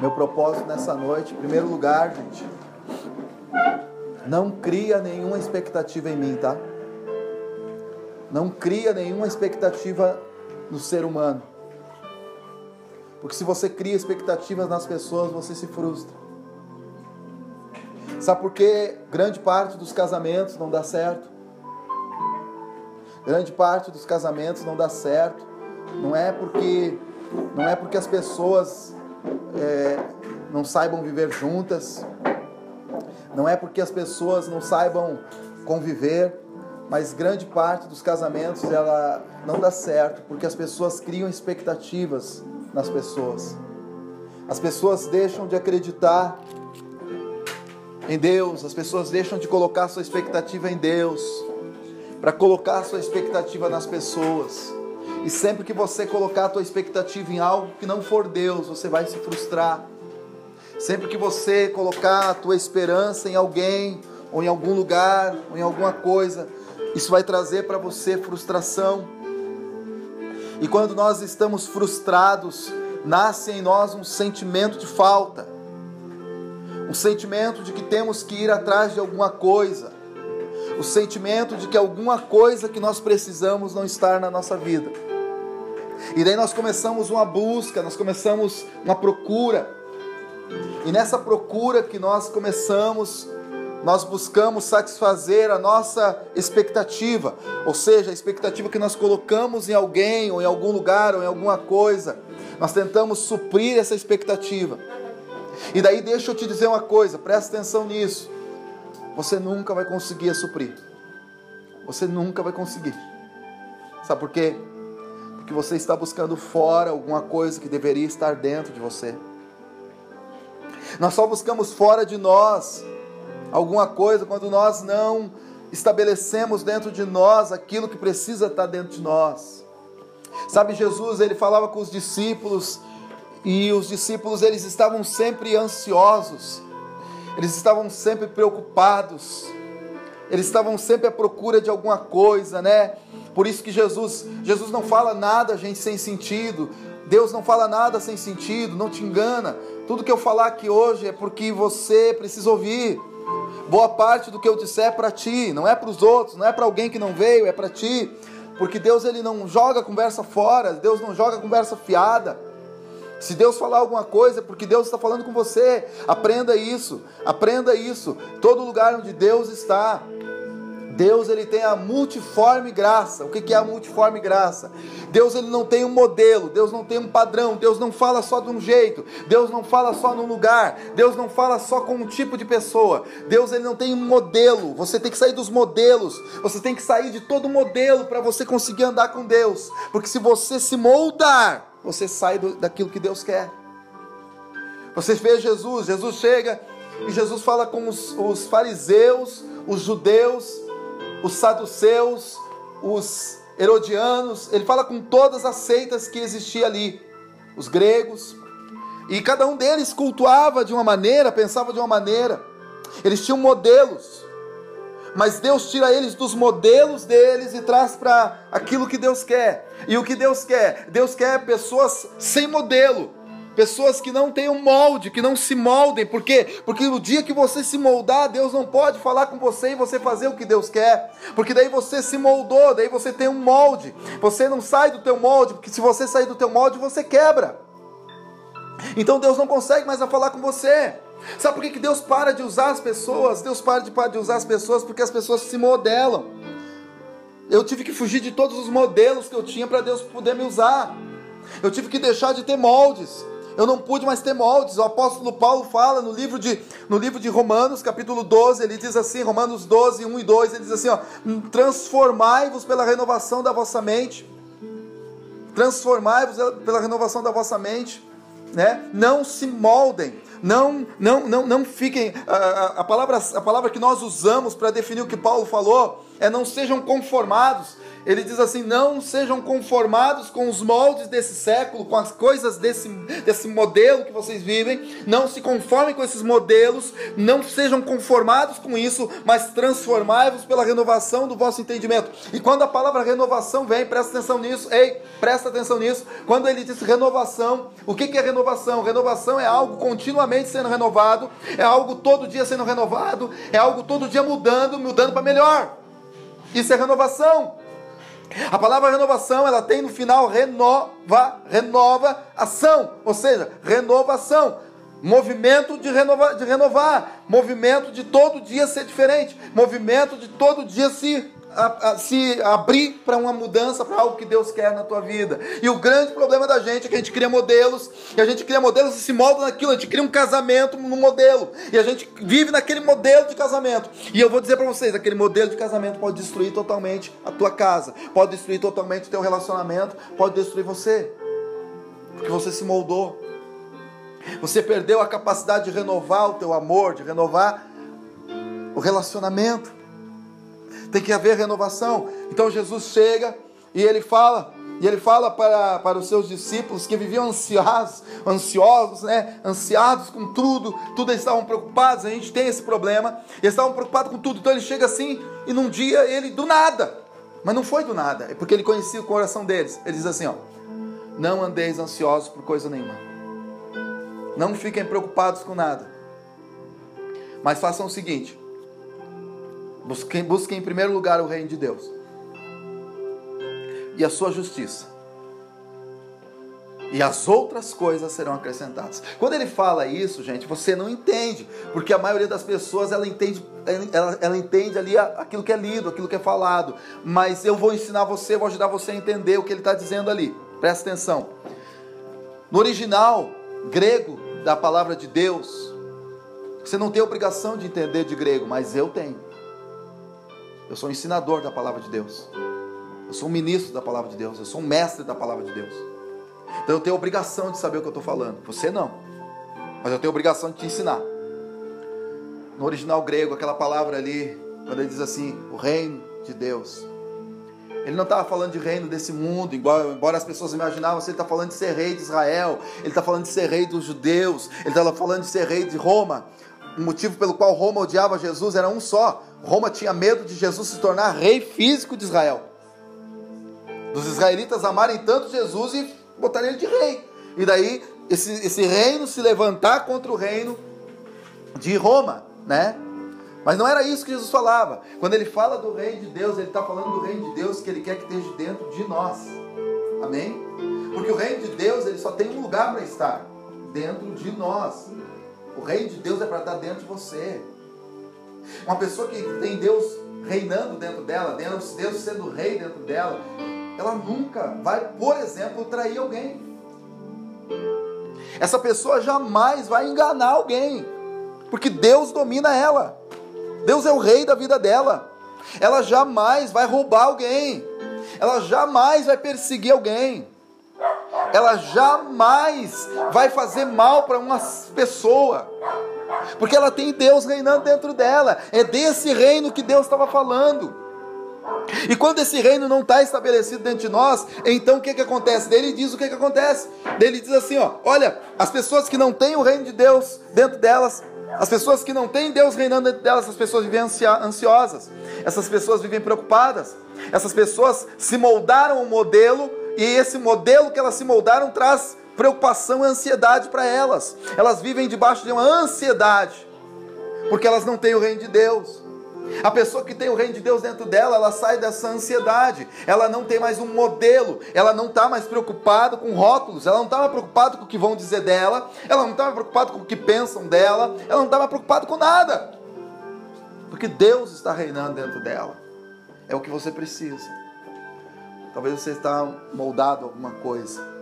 Meu propósito nessa noite, em primeiro lugar, gente, não cria nenhuma expectativa em mim, tá? Não cria nenhuma expectativa no ser humano. Porque se você cria expectativas nas pessoas, você se frustra. Sabe por que grande parte dos casamentos não dá certo? Grande parte dos casamentos não dá certo. Não é porque não é porque as pessoas é, não saibam viver juntas. Não é porque as pessoas não saibam conviver, mas grande parte dos casamentos ela não dá certo porque as pessoas criam expectativas nas pessoas. As pessoas deixam de acreditar em Deus, as pessoas deixam de colocar sua expectativa em Deus, para colocar sua expectativa nas pessoas. E sempre que você colocar a tua expectativa em algo que não for Deus, você vai se frustrar. Sempre que você colocar a tua esperança em alguém, ou em algum lugar, ou em alguma coisa, isso vai trazer para você frustração. E quando nós estamos frustrados, nasce em nós um sentimento de falta, um sentimento de que temos que ir atrás de alguma coisa, o sentimento de que alguma coisa que nós precisamos não está na nossa vida. E daí nós começamos uma busca, nós começamos uma procura. E nessa procura que nós começamos, nós buscamos satisfazer a nossa expectativa, ou seja, a expectativa que nós colocamos em alguém, ou em algum lugar, ou em alguma coisa. Nós tentamos suprir essa expectativa. E daí deixa eu te dizer uma coisa, presta atenção nisso. Você nunca vai conseguir suprir. Você nunca vai conseguir. Sabe por quê? Porque você está buscando fora alguma coisa que deveria estar dentro de você. Nós só buscamos fora de nós alguma coisa quando nós não estabelecemos dentro de nós aquilo que precisa estar dentro de nós. Sabe, Jesus, ele falava com os discípulos e os discípulos eles estavam sempre ansiosos. Eles estavam sempre preocupados. Eles estavam sempre à procura de alguma coisa, né? Por isso que Jesus, Jesus não fala nada, gente, sem sentido. Deus não fala nada sem sentido, não te engana. Tudo que eu falar aqui hoje é porque você precisa ouvir. Boa parte do que eu disser é para ti, não é para os outros, não é para alguém que não veio, é para ti. Porque Deus ele não joga conversa fora, Deus não joga conversa fiada. Se Deus falar alguma coisa, é porque Deus está falando com você. Aprenda isso, aprenda isso. Todo lugar onde Deus está, Deus ele tem a multiforme graça. O que é a multiforme graça? Deus ele não tem um modelo, Deus não tem um padrão, Deus não fala só de um jeito, Deus não fala só num lugar, Deus não fala só com um tipo de pessoa. Deus ele não tem um modelo. Você tem que sair dos modelos. Você tem que sair de todo modelo para você conseguir andar com Deus. Porque se você se moldar, você sai do, daquilo que Deus quer. Você vê Jesus, Jesus chega e Jesus fala com os, os fariseus, os judeus, os saduceus, os herodianos, ele fala com todas as seitas que existiam ali, os gregos, e cada um deles cultuava de uma maneira, pensava de uma maneira, eles tinham modelos, mas Deus tira eles dos modelos deles e traz para aquilo que Deus quer. E o que Deus quer? Deus quer pessoas sem modelo, Pessoas que não um molde, que não se moldem. Por quê? Porque no dia que você se moldar, Deus não pode falar com você e você fazer o que Deus quer. Porque daí você se moldou, daí você tem um molde. Você não sai do teu molde, porque se você sair do teu molde, você quebra. Então Deus não consegue mais falar com você. Sabe por que Deus para de usar as pessoas? Deus para de, para de usar as pessoas porque as pessoas se modelam. Eu tive que fugir de todos os modelos que eu tinha para Deus poder me usar. Eu tive que deixar de ter moldes eu não pude mais ter moldes. O apóstolo Paulo fala no livro de, no livro de Romanos, capítulo 12, ele diz assim, Romanos 12, 1 e 2, ele diz assim, ó, transformai-vos pela renovação da vossa mente. Transformai-vos pela renovação da vossa mente, né? Não se moldem, não, não, não, não fiquem. A, a, palavra, a palavra que nós usamos para definir o que Paulo falou é não sejam conformados. Ele diz assim: não sejam conformados com os moldes desse século, com as coisas desse, desse modelo que vocês vivem. Não se conformem com esses modelos, não sejam conformados com isso, mas transformai-vos pela renovação do vosso entendimento. E quando a palavra renovação vem, presta atenção nisso, ei, presta atenção nisso. Quando ele diz renovação, o que é renovação? Renovação é algo continuamente sendo renovado, é algo todo dia sendo renovado, é algo todo dia mudando, mudando para melhor. Isso é renovação. A palavra renovação, ela tem no final renova, renova ação, ou seja, renovação, movimento de, renova, de renovar, movimento de todo dia ser diferente, movimento de todo dia se a, a, se abrir para uma mudança, para algo que Deus quer na tua vida. E o grande problema da gente é que a gente cria modelos, e a gente cria modelos e se molda naquilo, a gente cria um casamento no modelo, e a gente vive naquele modelo de casamento. E eu vou dizer para vocês, aquele modelo de casamento pode destruir totalmente a tua casa, pode destruir totalmente o teu relacionamento, pode destruir você. Porque você se moldou. Você perdeu a capacidade de renovar o teu amor, de renovar o relacionamento tem que haver renovação. Então Jesus chega e ele fala, e ele fala para, para os seus discípulos que viviam ansiosos, ansiosos, né? ansiados com tudo, tudo eles estavam preocupados, a gente tem esse problema, eles estavam preocupados com tudo, então ele chega assim, e num dia ele, do nada, mas não foi do nada, é porque ele conhecia o coração deles, ele diz assim, ó, não andeis ansiosos por coisa nenhuma, não fiquem preocupados com nada, mas façam o seguinte, Busquem, em primeiro lugar o reino de Deus e a sua justiça. E as outras coisas serão acrescentadas. Quando ele fala isso, gente, você não entende, porque a maioria das pessoas ela entende, ela, ela entende ali aquilo que é lido, aquilo que é falado. Mas eu vou ensinar você, vou ajudar você a entender o que ele está dizendo ali. Presta atenção. No original grego da palavra de Deus, você não tem obrigação de entender de grego, mas eu tenho. Eu sou um ensinador da palavra de Deus. Eu sou um ministro da palavra de Deus. Eu sou um mestre da palavra de Deus. Então eu tenho obrigação de saber o que eu estou falando. Você não. Mas eu tenho obrigação de te ensinar. No original grego, aquela palavra ali, quando ele diz assim, o reino de Deus. Ele não estava falando de reino desse mundo, embora, embora as pessoas imaginavam, ele está falando de ser rei de Israel, ele está falando de ser rei dos judeus, ele estava falando de ser rei de Roma. O motivo pelo qual Roma odiava Jesus era um só: Roma tinha medo de Jesus se tornar rei físico de Israel. Dos israelitas amarem tanto Jesus e botarem ele de rei. E daí esse, esse reino se levantar contra o reino de Roma, né? Mas não era isso que Jesus falava. Quando ele fala do reino de Deus, ele está falando do reino de Deus que ele quer que esteja dentro de nós. Amém? Porque o reino de Deus ele só tem um lugar para estar dentro de nós. O reino de Deus é para estar dentro de você. Uma pessoa que tem Deus reinando dentro dela, Deus, sendo rei dentro dela, ela nunca vai, por exemplo, trair alguém. Essa pessoa jamais vai enganar alguém, porque Deus domina ela. Deus é o rei da vida dela. Ela jamais vai roubar alguém. Ela jamais vai perseguir alguém. Ela jamais vai fazer mal para uma pessoa. Porque ela tem Deus reinando dentro dela. É desse reino que Deus estava falando. E quando esse reino não está estabelecido dentro de nós, então o que, que acontece? Ele diz o que, que acontece. Ele diz assim: ó, olha, as pessoas que não têm o reino de Deus dentro delas, as pessoas que não têm Deus reinando dentro delas, essas pessoas vivem ansiosas, essas pessoas vivem preocupadas, essas pessoas se moldaram um modelo, e esse modelo que elas se moldaram traz preocupação e ansiedade para elas. Elas vivem debaixo de uma ansiedade, porque elas não têm o reino de Deus. A pessoa que tem o reino de Deus dentro dela, ela sai dessa ansiedade. Ela não tem mais um modelo. Ela não está mais preocupada com rótulos. Ela não está mais preocupada com o que vão dizer dela. Ela não está mais preocupada com o que pensam dela. Ela não está mais preocupada com nada. Porque Deus está reinando dentro dela. É o que você precisa. Talvez você está moldado a alguma coisa.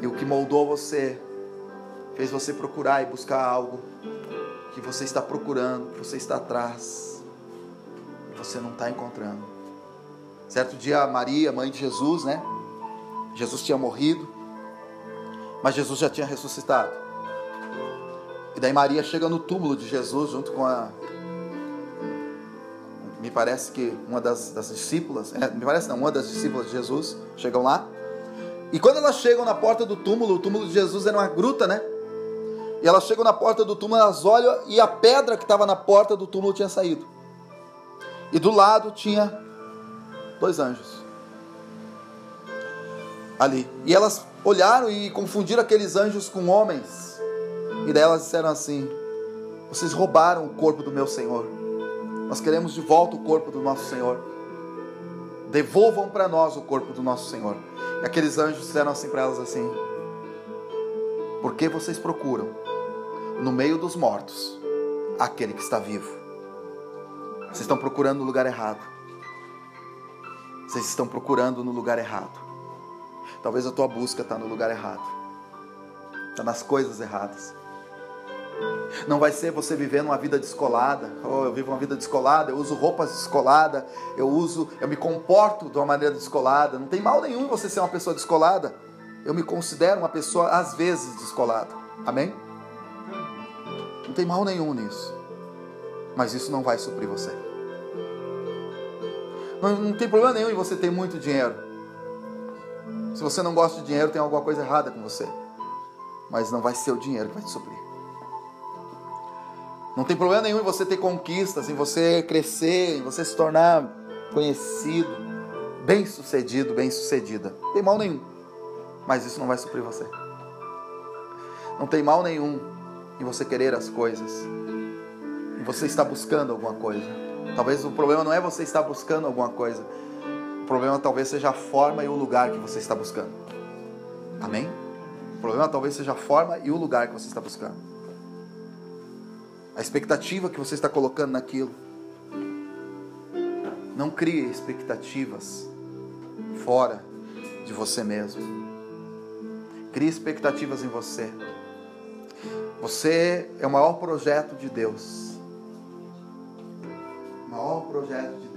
E o que moldou você, fez você procurar e buscar algo que você está procurando, que você está atrás, e você não está encontrando. Certo dia, Maria, mãe de Jesus, né? Jesus tinha morrido, mas Jesus já tinha ressuscitado. E daí Maria chega no túmulo de Jesus junto com a me parece que uma das, das discípulas, é, me parece não, uma das discípulas de Jesus, chegam lá. E quando elas chegam na porta do túmulo, o túmulo de Jesus era uma gruta, né? E elas chegam na porta do túmulo, elas olham e a pedra que estava na porta do túmulo tinha saído. E do lado tinha dois anjos. Ali. E elas olharam e confundiram aqueles anjos com homens. E daí elas disseram assim: Vocês roubaram o corpo do meu Senhor. Nós queremos de volta o corpo do nosso Senhor. Devolvam para nós o corpo do nosso Senhor. E aqueles anjos disseram assim para elas assim: Por que vocês procuram no meio dos mortos aquele que está vivo? Vocês estão procurando no lugar errado. Vocês estão procurando no lugar errado. Talvez a tua busca está no lugar errado. Está nas coisas erradas. Não vai ser você vivendo uma vida descolada. Oh, eu vivo uma vida descolada, eu uso roupas descoladas, eu uso, eu me comporto de uma maneira descolada. Não tem mal nenhum você ser uma pessoa descolada. Eu me considero uma pessoa às vezes descolada. Amém? Não tem mal nenhum nisso. Mas isso não vai suprir você. Não, não tem problema nenhum em você ter muito dinheiro. Se você não gosta de dinheiro, tem alguma coisa errada com você. Mas não vai ser o dinheiro que vai te suprir. Não tem problema nenhum em você ter conquistas, em você crescer, em você se tornar conhecido, bem sucedido, bem sucedida. Não tem mal nenhum. Mas isso não vai suprir você. Não tem mal nenhum em você querer as coisas. Em você estar buscando alguma coisa. Talvez o problema não é você estar buscando alguma coisa. O problema talvez seja a forma e o lugar que você está buscando. Amém? O problema talvez seja a forma e o lugar que você está buscando. A expectativa que você está colocando naquilo. Não crie expectativas fora de você mesmo. Crie expectativas em você. Você é o maior projeto de Deus. O maior projeto de.